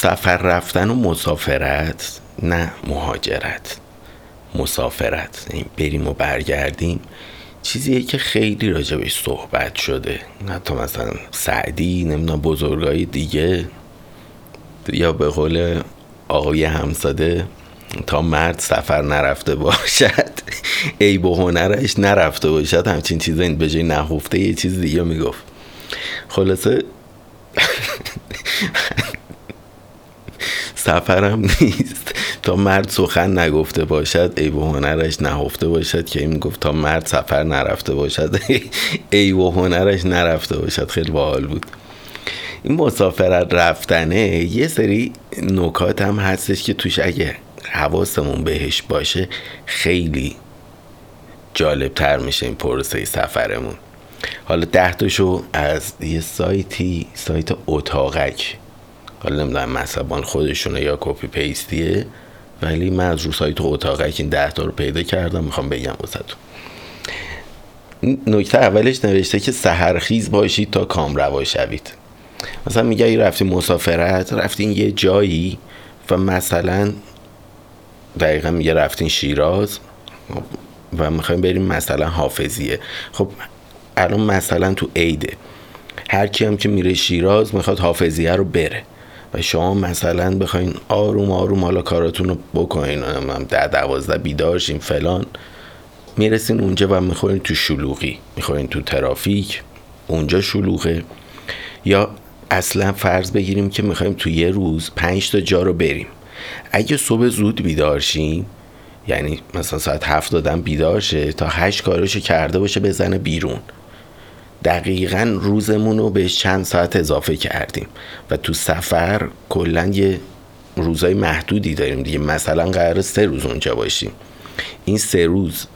سفر رفتن و مسافرت نه مهاجرت. مسافرت یعنی بریم و برگردیم. چیزیه که خیلی راجبش صحبت شده. حتی مثلا سعدی نمی‌دونم بزرگای دیگه. یا به قول آقای همساده تا مرد سفر نرفته باشد ای به هنرش نرفته باشد. همچین چیز این به جای نهفته یه چیز دیگه می‌گفت. خلاصه سفرم نیست. تا مرد سخن نگفته باشد ای به هنرش نهفته باشد که این می‌گفت تا مرد سفر نرفته باشد ای به هنرش نرفته باشد. خیلی باحال بود. این مسافرت رفتنه یه سری نکات هم هستش که توش اگه حواسمون بهش باشه خیلی جالب تر میشه این پروسه سفرمون. حالا ده تاشو از یه سایتی سایت اتاقک حالا نمی‌دونم مصبان خودشونه یا کپی پیستیه ولی من از رو سایت اتاقک این ده تا رو پیدا کردم می‌خوام بگم واسهتون. نکته اولش نوشته که سهرخیز باشید تا کام روا شوید. مثلا میگه ای رفتین مسافرت رفتین یه جایی و مثلا دقیقا میگه رفتین شیراز و می‌خوایم بریم مثلا حافظیه. خب الان مثلا تو عیده. هر کی هم که میره شیراز می‌خواد حافظیه رو بره. و شما مثلا بخواین آروم آروم حالا کاراتون رو بکنین ده دوازده بیدارشین فلان. می‌رسین اونجا و می‌خورین تو شلوغی. می‌خورین تو ترافیک. اونجا شلوغه. یا اصلا فرض بگیریم که می‌خوایم تو یه روز پنج تا جا رو بریم. اگه صبح زود بیدارشیم یعنی مثلا ساعت هفت دادن بیدار شه تا هشت کارشو کرده باشه بزنه بیرون. دقیقا روزمون رو بهش چند ساعت اضافه کردیم. و تو سفر کلا یه روزای محدودی داریم دیگه. مثلا قرار سه روز اونجا باشیم. این سه روز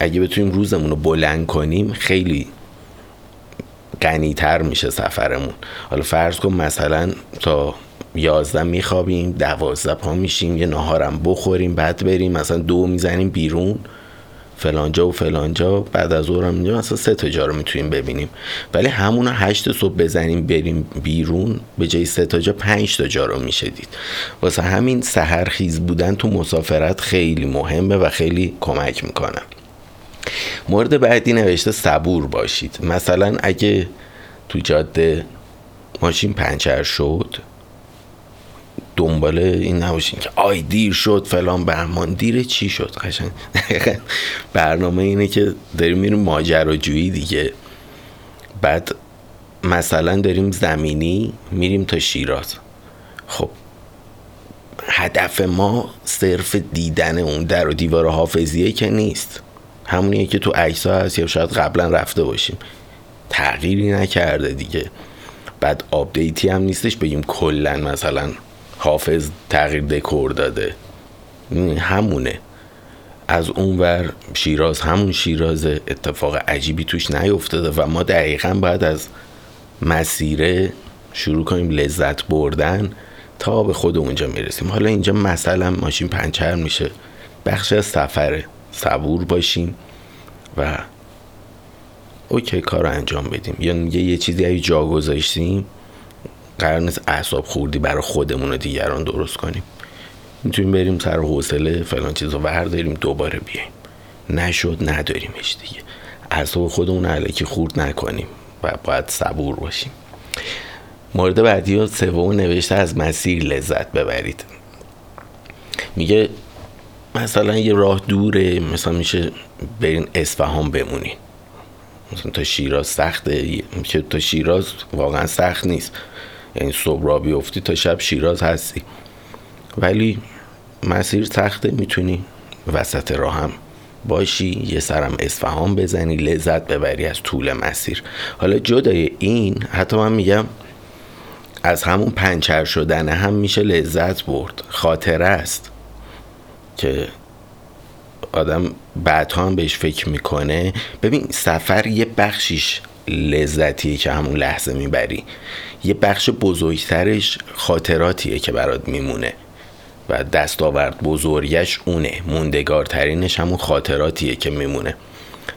اگه بتونیم روزمون رو بلند کنیم خیلی غنیتر میشه سفرمون. حالا فرض کن مثلا تا یازده میخوابیم دوازده پا میشیم یه نهارم بخوریم بعد بریم مثلا دو می‌زنیم بیرون. فلانجا و فلانجا بعد از ظهرم اینجا مثلا سه تا جا رو می‌تونیم ببینیم. ولی همون هشت صبح بزنیم بریم بیرون به جای سه تا جا پنج تا جا رو میشه دید. واسه همین سهرخیز بودن تو مسافرت خیلی مهمه و خیلی کمک می‌کنه. مورد بعدی نوشته صبور باشید. مثلا اگه تو جاده ماشین پنچر شد دنبال این نباشین که آی دیر شد فلان بهمان. دیر چی شد؟ قشنگ. برنامه اینه که داریم میریم ماجراجویی دیگه. بعد مثلا داریم زمینی میریم تا شیراز. خب هدف ما صرف دیدن اون در و دیوار حافظیه که نیست. همونیه که تو عکس هست یا شاید قبلا رفته باشیم. تغییری نکرده دیگه. بعد update ی هم نیستش بگیم کلا مثلا حافظ تغییر دکور داده. همونه. از اونور شیراز همون شیراز اتفاق عجیبی توش نیفتاده و ما دقیقا بعد از مسیره شروع کنیم لذت بردن تا به خود اونجا می‌رسیم. حالا اینجا مثلا ماشین پنچر میشه. بخش از سفره. صبور باشیم و اوکی کار رو انجام بدیم. یا یه, یه چیزی جا گذاشتیم قرار نیست اعصاب خوردی برای خودمون و دیگران درست کنیم. می‌تونیم بریم سر حوصله فلان چیز رو برداریم دوباره بیایم. نشد نداریمش دیگه. اعصاب خودمون علکی خورد نکنیم و باید صبور باشیم. مورد بعدی و سوم نوشته از مسیر لذت ببرید. میگه مثلا یه راه دوره مثلا میشه برین اصفهان بمونین. مثلا تا شیراز سخته که تا شیراز واقعا سخت نیست. یعنی صبح را بیفتی تا شب شیراز هستی. ولی مسیر سخته می‌تونی وسط راه هم باشی یه سرم اصفهان بزنی لذت ببری از طول مسیر. حالا جدای این حتی من میگم از همون پنچر شدن هم میشه لذت برد خاطره است که آدم بعدها هم بهش فکر می‌کنه. ببین سفر یه بخشیش لذتیه که همون لحظه می‌بری. یه بخش بزرگترش خاطراتیه که برات میمونه. و دستاورد بزرگش اونه. موندگارترینش همون خاطراتیه که میمونه.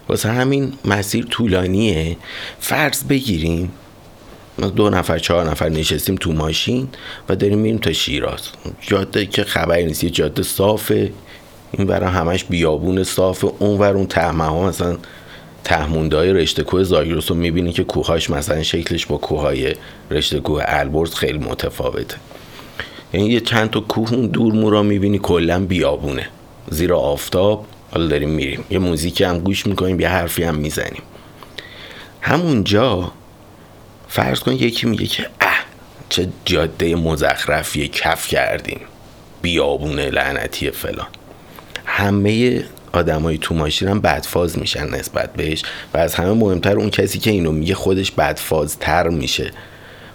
واسه همین مسیر طولانیه. فرض بگیریم دو نفر چهار نفر نشستیم تو ماشین و داریم میریم تا شیراز. جاده که خبری نیست یه جاده صافه. این برا همش بیابون صافه. اون ور اون تهمه ها مثلا تهمونده های رشته کوه زاگرس رو می‌بینی که کوهاش مثلا شکلش با کوههای رشته کوه البرز خیلی متفاوته. یعنی یه چند تا کوه اون دور مورا می‌بینی کلا بیابونه. زیر آفتاب حالا داریم میریم. یه موزیک هم گوش می‌کنیم یه حرفی هم می‌زنیم. همونجا فرض کن یکی میگه که اه چه جاده مزخرفی کف کردیم بیابونه لعنتی فلان. همه آدمای تو ماشین هم بدفاز میشن نسبت بهش و از همه مهمتر اون کسی که اینو میگه خودش بدفازتر میشه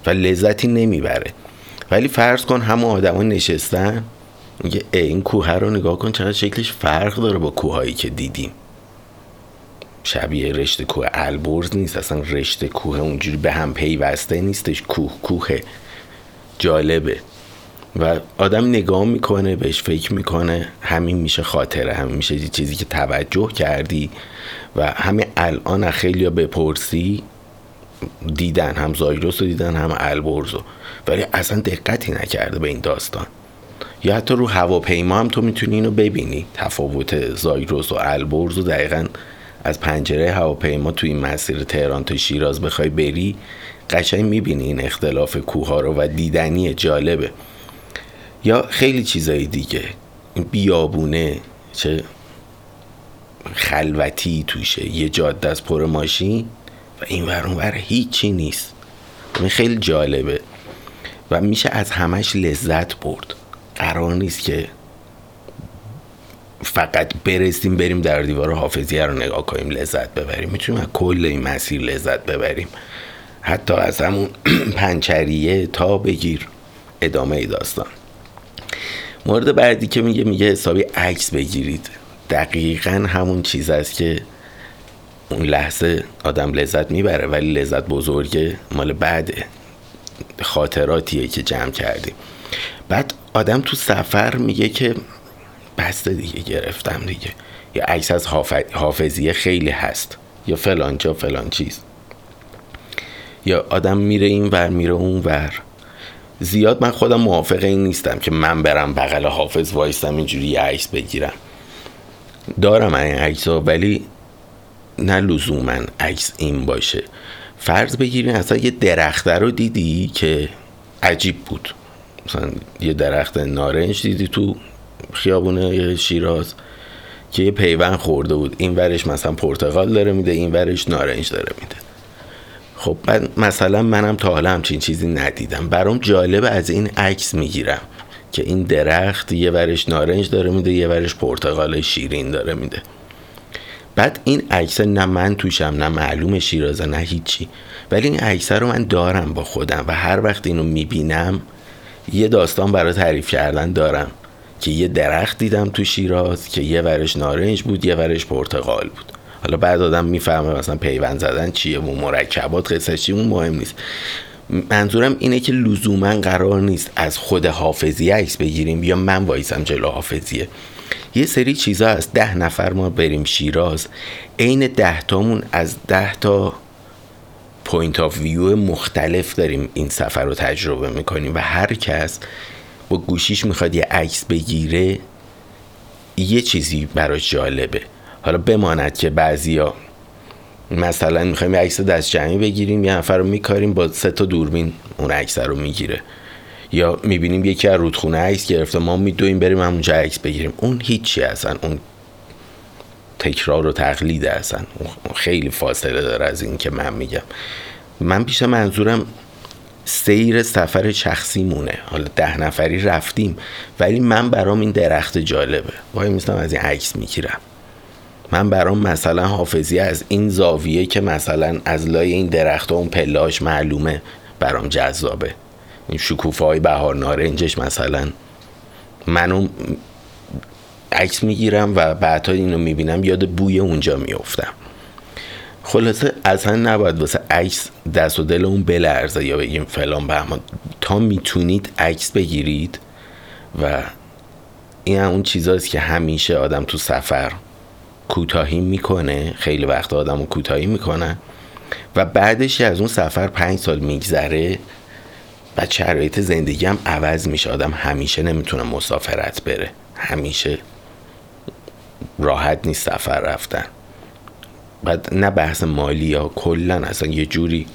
و لذتی نمی‌بره. ولی فرض کن همه آدما نشستن میگه این کوه رو نگاه کن چقدر شکلش فرق داره با کوههایی که دیدیم. شبیه رشته کوه البرز نیست اصلا رشته کوه اونجوری به هم پیوسته نیستش کوه کوه جالبه. و آدم نگاه می‌کنه بهش فکر می‌کنه. همین میشه خاطره همین میشه چیزی که توجه کردی و همین الان خیلی بپرسی دیدن هم زایروس رو دیدن هم البرز ولی اصلا دقتی نکرده به این داستان. یا حتی رو هواپیما هم تو می‌تونی اینو ببینی. تفاوت زایروس و البرز و دقیقا از پنجره هواپیما تو این مسیر تهران تا شیراز بخوای بری قشنگ می‌بینی این اختلاف کوه ها رو و دیدنی جالبه. یا خیلی چیزای دیگه. بیابونه چه خلوتی توشه. یه جاده از پر ماشین و این ور هیچی نیست. این خیلی جالبه. و میشه از همش لذت برد. قرار نیست که فقط برسیم بریم در دیوار حافظیه رو نگاه کنیم لذت ببریم. می‌تونیم از کل این مسیر لذت ببریم. حتی از همون پنچریه تا بگیر. ادامه داستان. مورد بعدی که میگه میگه حسابی عکس بگیرید. دقیقا همون چیز است که اون لحظه آدم لذت می‌بره ولی لذت بزرگه مال بعده خاطراتیه که جمع کردیم. بعد آدم تو سفر میگه که بسته دیگه گرفتم دیگه. یا عکس از حافظیه خیلی هست. یا فلان جا فلان چیز. یا آدم میره این ور میره اون ور زیاد من خودم موافق این نیستم که من برم بغل حافظ وایستم اینجوری عکس بگیرم. دارم این عکس ولی نه لزوما عکس این باشه. فرض بگیرین اصلا یه درخته رو دیدی که عجیب بود. مثلا یه درخت نارنج دیدی تو خیابونه شیراز که یه پیوند خورده بود. این ورش مثلا پرتغال داره میده این ورش نارنج داره میده. خب من مثلا منم تا حالا همچین چیزی ندیدم. برام جالب از این عکس می‌گیرم که این درخت یه ورش نارنج داره میده یه ورش پرتغال شیرین داره میده. بعد این عکس نه من توشم نه معلوم شیرازه نه هیچی. ولی این عکس رو من دارم با خودم و هر وقت اینو می‌بینم یه داستان برای تعریف کردن دارم که یه درخت دیدم تو شیراز که یه ورش نارنج بود یه ورش پرتغال بود. حالا بعد آدم می‌فهمه مثلا پیوند زدن چیه و مرکبات قصه چی اون مهم نیست. منظورم اینه که لزوما قرار نیست از خود حافظیه عکس بگیریم. یا من وایسم جلو حافظیه. یه سری چیزا از ده نفر ما بریم شیراز. عین ده تامون از ده تا point of view مختلف داریم این سفر رو تجربه می‌کنیم و هر کس با گوشیش می‌خواد یه عکس بگیره یه چیزی براش جالبه. حالا بماند که بعضیا مثلا می‌خوایم عکس دست جمعی بگیریم یه نفر رو میکاریم با سه تا دوربین اون عکس رو می‌گیره. یا می‌بینیم یکی از رودخونه عکس گرفته ما میدویم بریم همونجا عکس بگیریم. اون هیچی اصلا اون تکرار و تقلید اصلا خیلی فاصله داره از این که من میگم. من پیش منظورم سیر سفر شخصی مونه حالا ده نفری رفتیم ولی من برام این درخت جالبه. وای میستم از این عکس می‌گیرم. من برام مثلا حافظی از این زاویه که مثلا از لای این درخت اون پلاش معلومه برام جذابه. این شکوفه های بهار نارنجش مثلا. منو عکس می‌گیرم و بعدها اینو می‌بینم یاد بوی اونجا میفتم خلاصه اصلا نباید واسه عکس دست و دل اون بلرزه یا بگیم فلان بهمان تا می‌تونید عکس بگیرید و این اون چیزاست که همیشه آدم تو سفر کوتاهی می‌کنه. خیلی وقت آدم رو کوتاهی می‌کنه. و بعدش از اون سفر پنج سال میگذره و شرایط زندگی هم عوض میشه. آدم همیشه نمی‌تونه مسافرت بره. همیشه راحت نیست سفر رفتن. بعد نه بحث مالی یا کلا اصلا یه جوری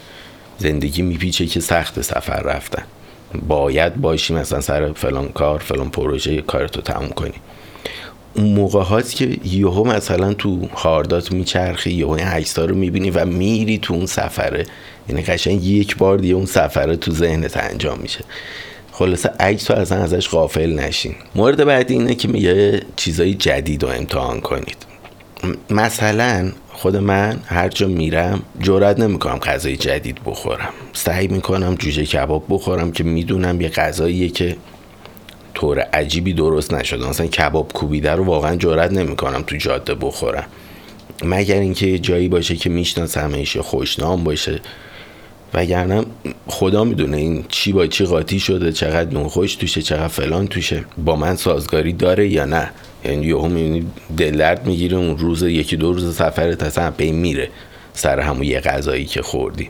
زندگی میپیچه که سخت سفر رفتن. باید باشی مثلا سر فلان کار فلان پروژه کارتو تموم کنی اون موقع هاست که یهو مثلا تو هاردات میچرخی یهو این عکس‌ها رو می‌بینی و میری تو اون سفره. یعنی قشنگ یک بار دیگه اون سفره تو ذهنت انجام میشه. خلاصه عکس رو اصلا ازش غافل نشین. مورد بعدی اینه که یه چیزای جدید رو امتحان کنید. مثلا خود من هر جا میرم جرات نمی‌کنم غذای جدید بخورم. سعی می‌کنم جوجه کباب بخورم که می‌دونم یه غذاییه که طور عجیبی درست نشده. مثلا کباب کوبیده رو واقعا جرات نمی‌کنم تو جاده بخورم. مگر اینکه جایی باشه که میشناسمش خوشنام باشه. وگرنه خدا می‌دونه این چی با چی قاطی شده چقدر نون خوش توشه چقدر فلان توشه. با من سازگاری داره یا نه؟ یعنی یهو می‌بینی دل درد می‌گیره اون روز یکی دو روز سفرت اصلا به میره سر همون یه غذایی که خوردی.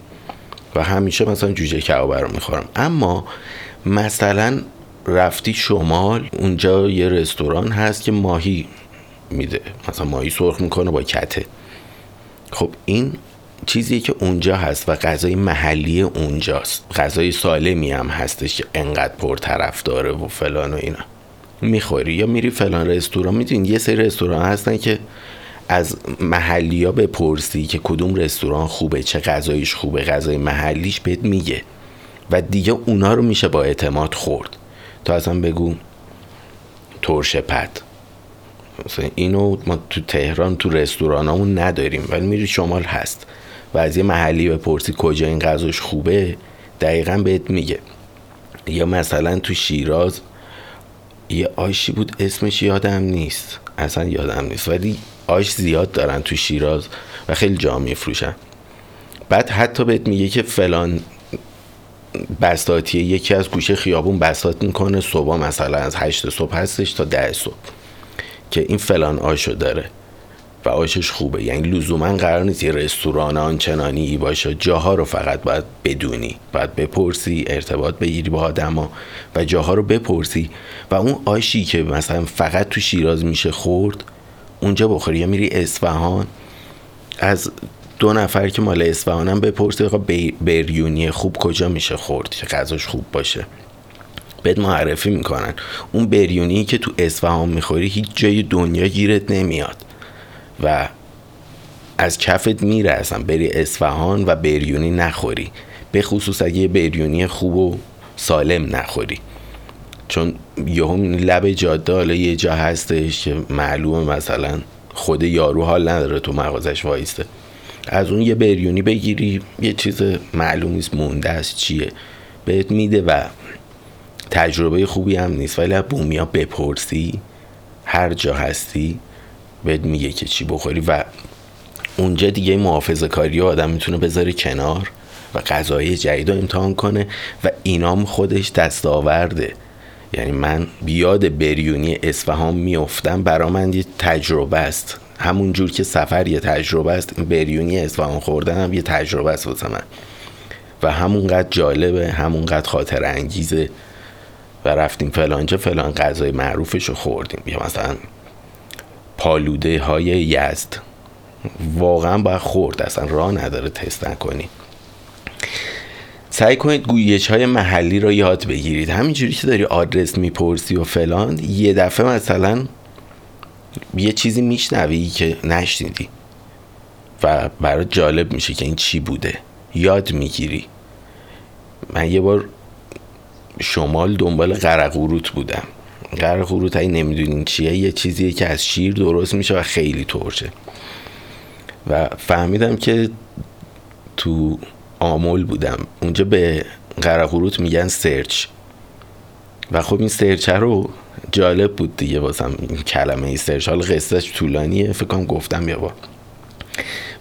و همیشه مثلا جوجه کباب رو می‌خورم. اما مثلا رفتی شمال اونجا یه رستوران هست که ماهی میده. مثلا ماهی سرخ می‌کنه با کته. خب این چیزی که اونجا هست و غذای محلی اونجاست. غذای سالمی هم هستش که انقدر پرطرف داره و فلان و اینا. می‌خوری یا میری فلان رستوران. می‌دونی یه سری رستوران هستن که از محلی ها بپرسی که کدوم رستوران خوبه چه غذایش خوبه غذای محلیش بهت میگه. و دیگه اونا رو میشه با اعتماد خورد. تا اصلا بگو ترش پد مثلا اینو ما تو تهران تو رستورانامون نداریم ولی میری شمال هست. و از یه محلی بپرسی کجا این غذاش خوبه دقیقا بهت میگه. یا مثلا تو شیراز یه آشی بود اسمش یادم نیست. اصلا یادم نیست ولی آش زیاد دارن تو شیراز و خیلی جا میفروشن. بعد حتی بهت میگه که فلان بساتیه یکی از گوشه خیابون بسات می‌کنه صبح مثلا از هشت صبح هستش تا ده صبح که این فلان آشو داره و آشش خوبه. یعنی لزوما قرار نیست یه رستوران آنچنانی باشه. جاها رو فقط باید بدونی باید بپرسی ارتباط بگیری با آدما و جاها رو بپرسی و اون آشی که مثلا فقط تو شیراز میشه خورد اونجا بخوری. یا میری اصفهان از دو نفر که مال اصفهانم بپرسی بریونی خوب کجا میشه خورد که غذاش خوب باشه؟ بهت معرفی می‌کنن. اون بریونی که تو اصفهان می‌خوری هیچ جای دنیا گیرت نمیاد. و از کفت میره اصلا. بری اصفهان و بریونی نخوری. به خصوص اگه بریونی خوب و سالم نخوری. چون یهو لب جاده حالا یه جا هستش که معلومه مثلا خود یارو حال نداره تو مغازش وایسته از اون یه بریونی بگیری یه چیز معلوم نیست مونده است چیه. بهت میده و تجربه خوبی هم نیست. ولی بومیا بپرسی هر جا هستی بهت میگه که چی بخوری و اونجا دیگه محافظه کاری آدم می‌تونه بذاره کنار و غذای جدید رو امتحان کنه و اینام خودش دستاورده. یعنی من بیاد بریونی اصفهان میفتم برا من یه تجربه است. همون جور که سفر یه تجربه است بریونی اصفهان خوردن هم یه تجربه است واسه من. و همونقدر جالبه همونقدر خاطر انگیزه. و رفتیم فلانجا فلان غذای معروفش رو خوردیم. یا مثلا پالوده های یزد. واقعا باید خورد اصلا راه نداره تست نکنی. سعی کنید گویش های محلی رو یاد بگیرید. همینجوری که داری آدرس می‌پرسی و فلان یه دفعه مثلا یه چیزی میشنوی که نشنیدی و برای جالب میشه که این چی بوده. یاد می‌گیری. من یه بار شمال دنبال قرقوروت بودم. قرقوروت های نمی‌دونین چیه یه چیزیه که از شیر درست میشه و خیلی ترشه. و فهمیدم که تو آمل بودم. اونجا به قرقوروت میگن سرچ. و خب این سرچ رو جالب بود دیگه واسم این کلمه ای سرچ. حالا قصهش طولانیه فکر گفتم یا با.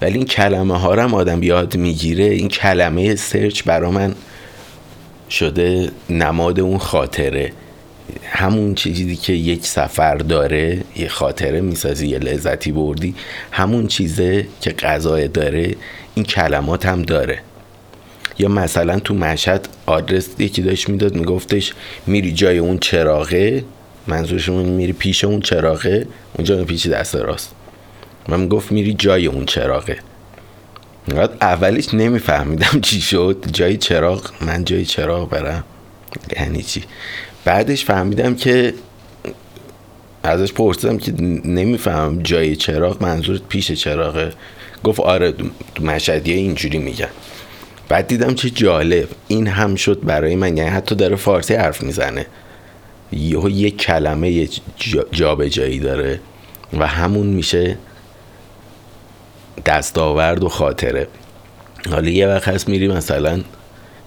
ولی این کلمه ها هم آدم یاد می‌گیره. این کلمه سرچ برا من شده نماد اون خاطره. همون چیزی که یک سفر داره یه خاطره می‌سازی یه لذتی بردی همون چیزه که غذای داره این کلمات هم داره. یا مثلا تو مشهد آدرس یکی داشت می‌داد میگفتش میری جای اون چراغه منظورش میری پیش اون چراغه اونجا پیش دست راست. من می‌گفت میری جای اون چراغه. اولش نمیفهمیدم چی شد. جای چراغ من جای چراغ برم. یعنی چی؟ بعدش فهمیدم که ازش پرسیدم که نمی‌فهمم جای چراغ منظورت پیش چراغه. گفت آره مشهدیه اینجوری میگن. بعد دیدم چه جالب. این هم شد برای من یعنی حتی داره فارسی حرف می‌زنه. یهو یه کلمه جابجایی جا داره و همون میشه دستاورد و خاطره. حالا یه وقت هست میری مثلا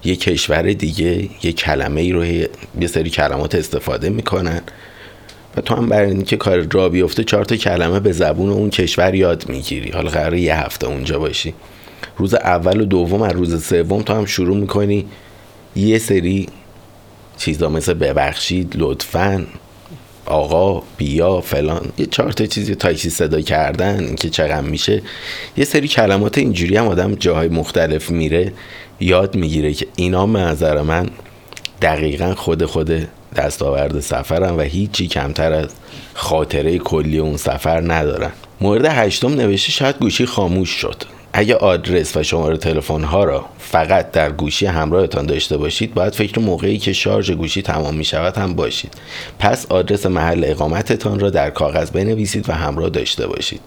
یه کشور دیگه یه کلمه ای رو یه سری کلمات استفاده می‌کنن و تو هم برای اینکه کار را بیفته چهار تا کلمه به زبون اون کشور یاد می‌گیری. حالا قرار یه هفته اونجا باشی. روز اول و دوم از روز سوم تو هم شروع می‌کنی یه سری چیزا مثل ببخشید لطفا. آقا بیا فلان. یه چهار تا چیزی تاکسی صدا کردن که چقدر میشه. یه سری کلمات اینجوری هم آدم جاهای مختلف میره یاد می‌گیره که اینا به من دقیقا خود خود دستاورد سفرم و هیچی کمتر از خاطره کلی اون سفر ندارن. مورد هشتم نوشته شاید گوشی خاموش شد. اگه آدرس و شماره تلفن ها را فقط در گوشی همراهتان داشته باشید باید فکر موقعی که شارژ گوشی تمام می شود هم باشید. پس آدرس محل اقامتتان را در کاغذ بنویسید و همراه داشته باشید.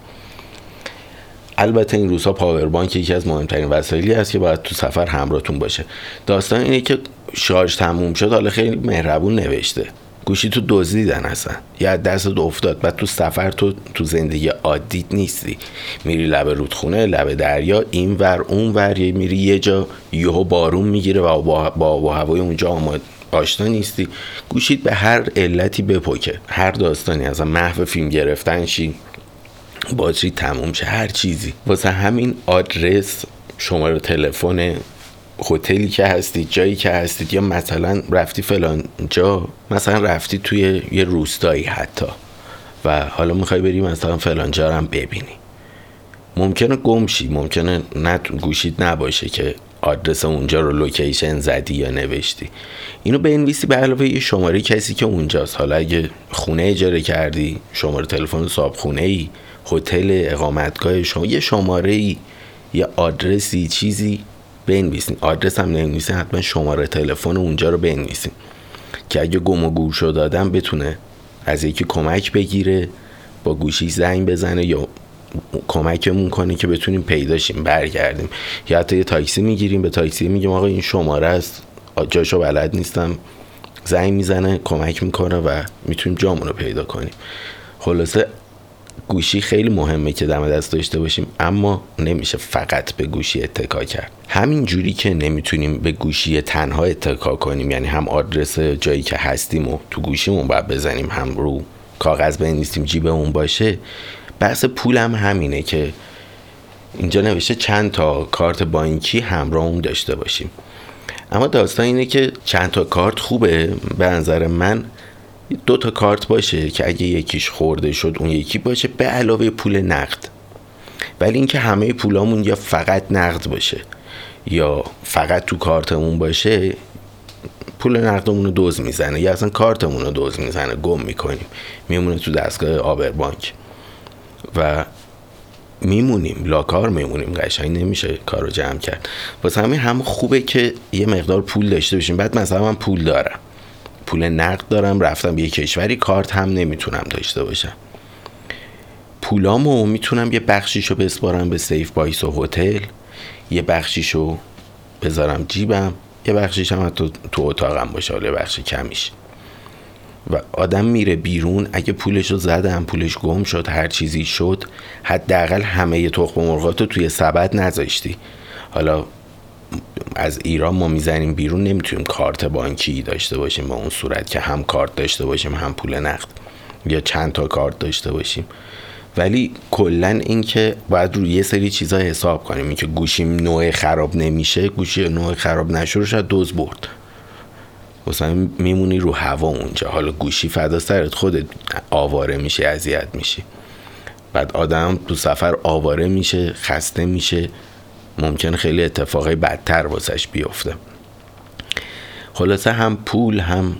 البته این روزها پاور بانک یکی از مهمترین وسایلی است که باید تو سفر همراهتون باشه. داستان اینه که شارژ تموم شد حالا خیلی مهربون نوشته. گوشی تو دزدیدن اصلا. یا دستت افتاد. بعد تو سفر تو تو زندگی عادیت نیستی. میری لب رودخونه لب دریا این ور اون ور میری یه جا یهو بارون می‌گیره و با, با, هوای اونجا آماد آشنا نیستی. گوشید به هر علتی بپکه. هر داستانی از محو فیلم گرفتن شی باتری تموم شه هر چیزی. واسه همین آدرس شماره تلفن هتلی که هستید جایی که هستید یا مثلا رفتی فلان جا مثلا رفتی توی یه روستایی حتی و حالا می‌خوای بری مثلا فلان جا هم ببینی. ممکنه گمشی ممکنه نه گوشید نباشه که آدرس اونجا رو لوکیشن زدی یا نوشتی. اینو بنویسی به علاوه یه شماره کسی که اونجاست. حالا اگه خونه اجاره کردی شماره تلفن صاحب خونه ای هتل اقامتگاه شما یه شماره ای یه آدرسی چیزی بنویسین. آدرس هم ننویسین حتما شماره تلفن اونجا رو بنویسین. که اگه گم و گور شد آدم بتونه از یکی کمک بگیره با گوشی زنگ بزنه یا کمکمون کنه که بتونیم پیداشیم برگردیم. یا حتی یه تاکسی می‌گیریم به تاکسی میگیم آقا این شماره است. جاشو بلد نیستم. زنگ می‌زنه کمک می‌کنه و می‌تونیم جامون رو پیدا کنیم. خلاصه گوشی خیلی مهمه که دم دست داشته باشیم اما نمیشه فقط به گوشی اتکا کرد. همین جوری که نمی‌تونیم به گوشی تنها اتکا کنیم یعنی هم آدرس جایی که هستیم و تو گوشیمون باید بزنیم هم رو کاغذ بنویسیم جیبمون باشه بحث پولم همینه که اینجا نوشته چند تا کارت بانکی همراهمون داشته باشیم. اما داستان اینه که چند تا کارت خوبه. به نظر من دو تا کارت باشه که اگه یکیش خورده شد اون یکی باشه به علاوه پول نقد. ولی اینکه همه پولامون یا فقط نقد باشه یا فقط تو کارتمون باشه پول نقدمون رو دوز می‌زنه. یا اصلا کارتمون رو دوز می‌زنه گم می‌کنیم. میمونه تو دستگاه آبر بانک. و میمونیم لاکار میمونیم. قشنگ نمیشه کار رو جمع کرد. واسه همین هم خوبه که یه مقدار پول داشته باشیم. بعد مثلا من پول دارم. پول نقد دارم رفتم به یه کشوری کارت هم نمی‌تونم داشته باشم. پولامو می‌تونم یه بخشیشو بسپارم به سیف بایس و هتل یه بخشیشو بذارم جیبم یه بخشیش هم تو, تو اتاقم باشه حالا بخش کمیش. و آدم میره بیرون اگه پولش رو زدم پولش گم شد هر چیزی شد حداقل همه تخم مرغات رو توی سبد نذاشتی. حالا از ایران ما می‌زنیم بیرون نمی‌تونیم کارت بانکی داشته باشیم با اون صورت که هم کارت داشته باشیم هم پول نقد یا چند تا کارت داشته باشیم. ولی کلا اینکه باید روی یه سری چیزا حساب کنیم. اینکه گوشیم نوع خراب نمیشه گوشی نوع خراب نشده شاید دوز برد. مثلا میمونی رو هوا اونجا. حالا گوشی فدا سرت خودت آواره میشه اذیت میشی. بعد آدم تو سفر آواره میشه خسته میشه. ممکن خیلی اتفاقای بدتر واسش بیفته. خلاصه هم پول هم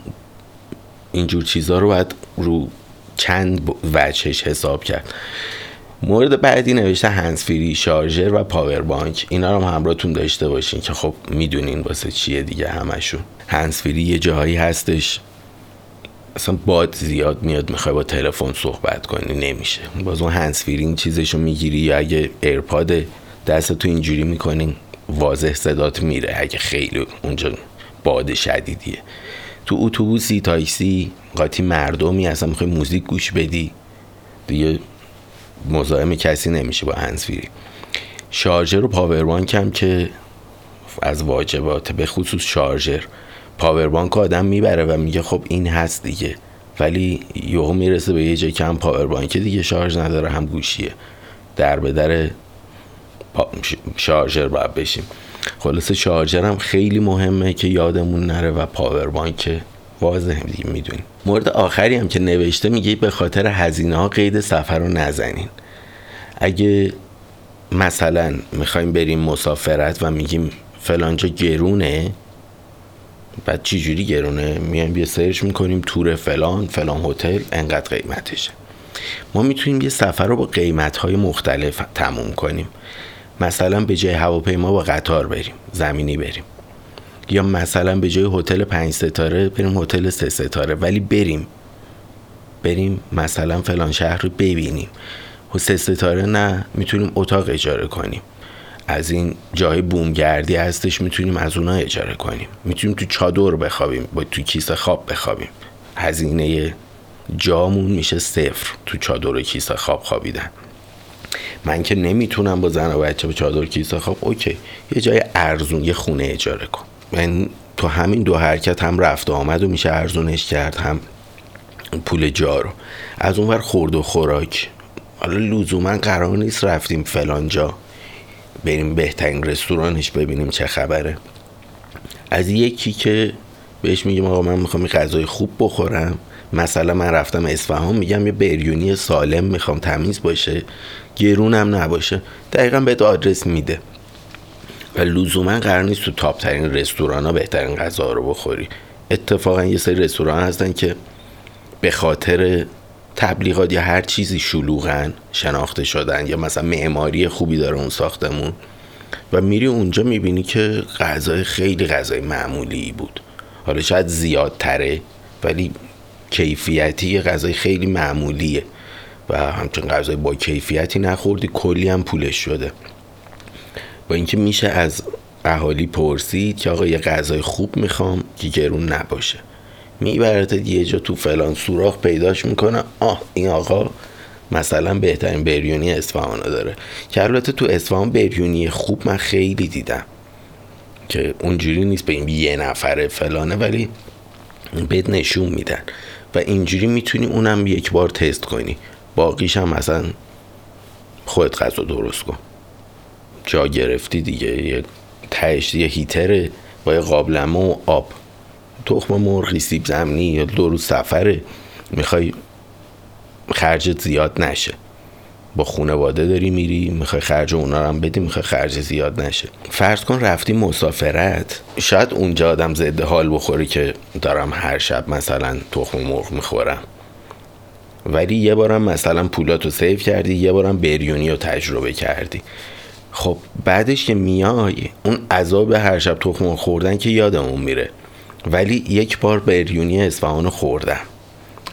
اینجور چیزها رو باید رو چند وجهش حساب کرد. مورد بعدی نوشته هنسفیری شارژر و پاور بانک. اینا رو هم همراهتون داشته باشین که خب می‌دونین واسه چیه دیگه همشون. هنسفیری یه جایی هستش. اصلا باد زیاد میاد می‌خوای با تلفن صحبت کنی نمیشه. باز اون هنسفیری این چیزشو می‌گیری یا اگه AirPod دست تو اینجوری می‌کنین واضح صدات میره اگه خیلی اونجا باد شدیدیه. تو اتوبوسی تاکسی قاطی مردمی اصلا می‌خوای موزیک گوش بدی؟ دیگه مزاحم کسی نمیشه با هنسفیری شارژر و power bank هم که از واجبات به خصوص شارژر پاوربانک آدم می‌بره و میگه خب این هست دیگه. ولی یهو می‌رسه به یه جای که هم پاوربانک دیگه شارژ نداره هم گوشیه. در به در شارژر باید بشیم. خلاصه شارژر هم خیلی مهمه که یادمون نره و پاوربانک واضح دیگه می‌دونیم. مورد آخری هم که نوشته میگه به خاطر هزینه ها قید سفر رو نزنین. اگه مثلا می‌خوایم بریم مسافرت و میگیم فلانجا گرونه بعد چی جوری گرونه؟ میایم یه سرچ می‌کنیم تور فلان فلان هتل انقدر قیمتشه. ما می‌تونیم یه سفر رو با قیمت های مختلف تموم کنیم. مثلا به جای هواپیما با قطار بریم زمینی بریم. یا مثلا به جای هتل پنج ستاره بریم هتل سه ستاره ولی بریم. بریم مثلا فلان شهر رو ببینیم. و سه ستاره نه می‌تونیم اتاق اجاره کنیم. از این جای بومگردی هستش می‌تونیم از اونها اجاره کنیم. می‌تونیم تو چادر بخوابیم با تو کیسه خواب بخوابیم. هزینه جامون میشه صفر تو چادر و کیسه خواب خوابیدن. من که نمی‌تونم با زن و بچه به چادر کیسه خواب. اوکی. یه جای ارزون یه خونه اجاره کن. من تو همین دو حرکت هم رفت و آمد و میشه ارزونش کرد هم پول جارو از اونور خورد و خوراک. حالا لزوما قرار نیست رفتیم فلان جا. بریم بهترین رستورانش ببینیم چه خبره. از یکی که بهش میگم آقا من می‌خوام یه غذای خوب بخورم. مثلا من رفتم اصفهان میگم یه بریونی سالم می‌خوام تمیز باشه. گرونم نباشه. دقیقا بهت آدرس میده. و لزوما قرار نیست تو تاپ ترین رستوران ها بهترین غذا رو بخوری. اتفاقا یه سری رستوران هستن که به خاطر تبلیغات یا هر چیزی شلوغن شناخته شدن یا مثلا معماری خوبی داره اون ساختمون و میری اونجا می‌بینی که غذای خیلی غذای معمولی بود. حالا شاید زیادتره ولی کیفیتی غذای خیلی معمولیه. و همچون غذای با کیفیتی نخوردی کلی هم پولش شده. با اینکه میشه از اهالی پرسید که آقا یه غذای خوب می‌خوام که گرون نباشه. می‌برد یه جا تو فلان سوراخ پیداش می‌کنه. آه این آقا مثلا بهترین بریونی اصفهان داره. که البته تو اصفهان بریونی خوب من خیلی دیدم. که اونجوری نیست این یه نفره فلانه ولی بهت نشون میدن. و اینجوری می‌تونی اونم یک بار تست کنی. باقیش هم مثلا خودت غذا درست کن. جا گرفتی دیگه یه تهش یه هیتره با یه قابلمه و آب. تخم مرغی سیب زمینی یا دو روز سفره. می‌خوای خرجت زیاد نشه. با خونواده داری میری می‌خوای خرج اونا رو هم بدی می‌خوای خرج زیاد نشه. فرض کن رفتی مسافرت. شاید اونجا آدم زده حال بخوری که دارم هر شب مثلا تخم مرغ می‌خورم. ولی یه بارم مثلا پولاتو سیف کردی یه بارم بریونی رو تجربه کردی. خب بعدش که میای اون عذاب هر شب تخم خوردن که یادمون میره. ولی یک بار بریونی اصفهان خوردم.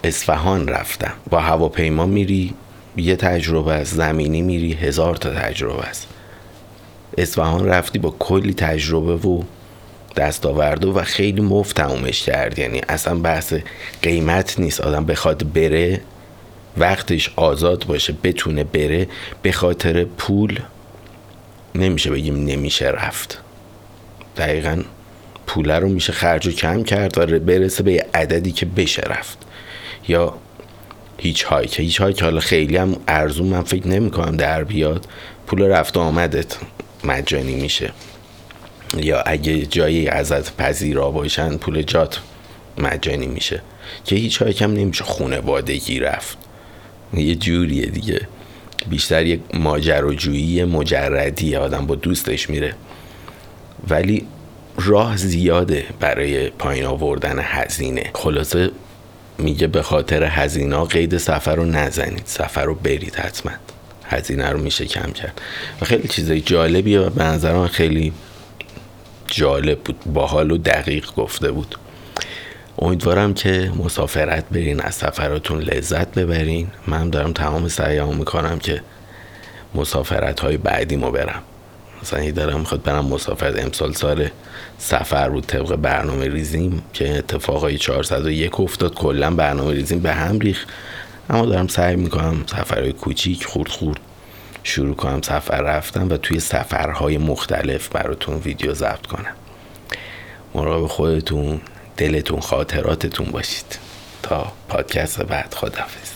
اصفهان رفتم. با هواپیما میری یه تجربه است. زمینی میری هزار تا تجربه است. اصفهان رفتی با کلی تجربه و دستاورده و خیلی مفت تمومش کرد یعنی اصلا بحث قیمت نیست. آدم بخواد بره وقتش آزاد باشه بتونه بره به خاطر پول نمیشه بگیم نمیشه رفت. دقیقا پوله رو میشه خرج و کم کرد و برسه به عددی که بشه رفت. یا hitchhike hitchhike حالا خیلی هم ارزون من فکر نمی کنم در بیاد. پول رفت آمدت مجانی میشه. یا اگه جایی ازت پذیرا باشن پول جات مجانی میشه. که هیچ هم نمیشه خونوادگی رفت. یه جوریه دیگه. بیشتر یک ماجراجویی مجردی آدم با دوستش میره. ولی راه زیاده برای پایین آوردن هزینه. خلاصه میگه به خاطر هزینه قید سفر رو نزنید. سفر رو برید حتما. هزینه رو میشه کم کرد. و خیلی چیزای جالبیه و به خیلی جالب بود. باحال و دقیق گفته بود. امیدوارم که مسافرت برین از سفراتون لذت ببرین. من دارم تمام سعیمو می‌کنم که مسافرت های بعدیمو برم. مثلا دارم می‌خواد برم مسافرت امسال سال سفر بود طبق برنامه ریزیم که اتفاقای 401 افتاد کلا برنامه ریزیم به هم ریخ اما دارم سعی می‌کنم سفرهای کوچیک خورد خورد شروع کنم سفر رفتم و توی سفرهای مختلف براتون ویدیو ضبط کنم. مراقب خودتون دلتون خاطراتتون باشید. تا پادکست بعد خدافز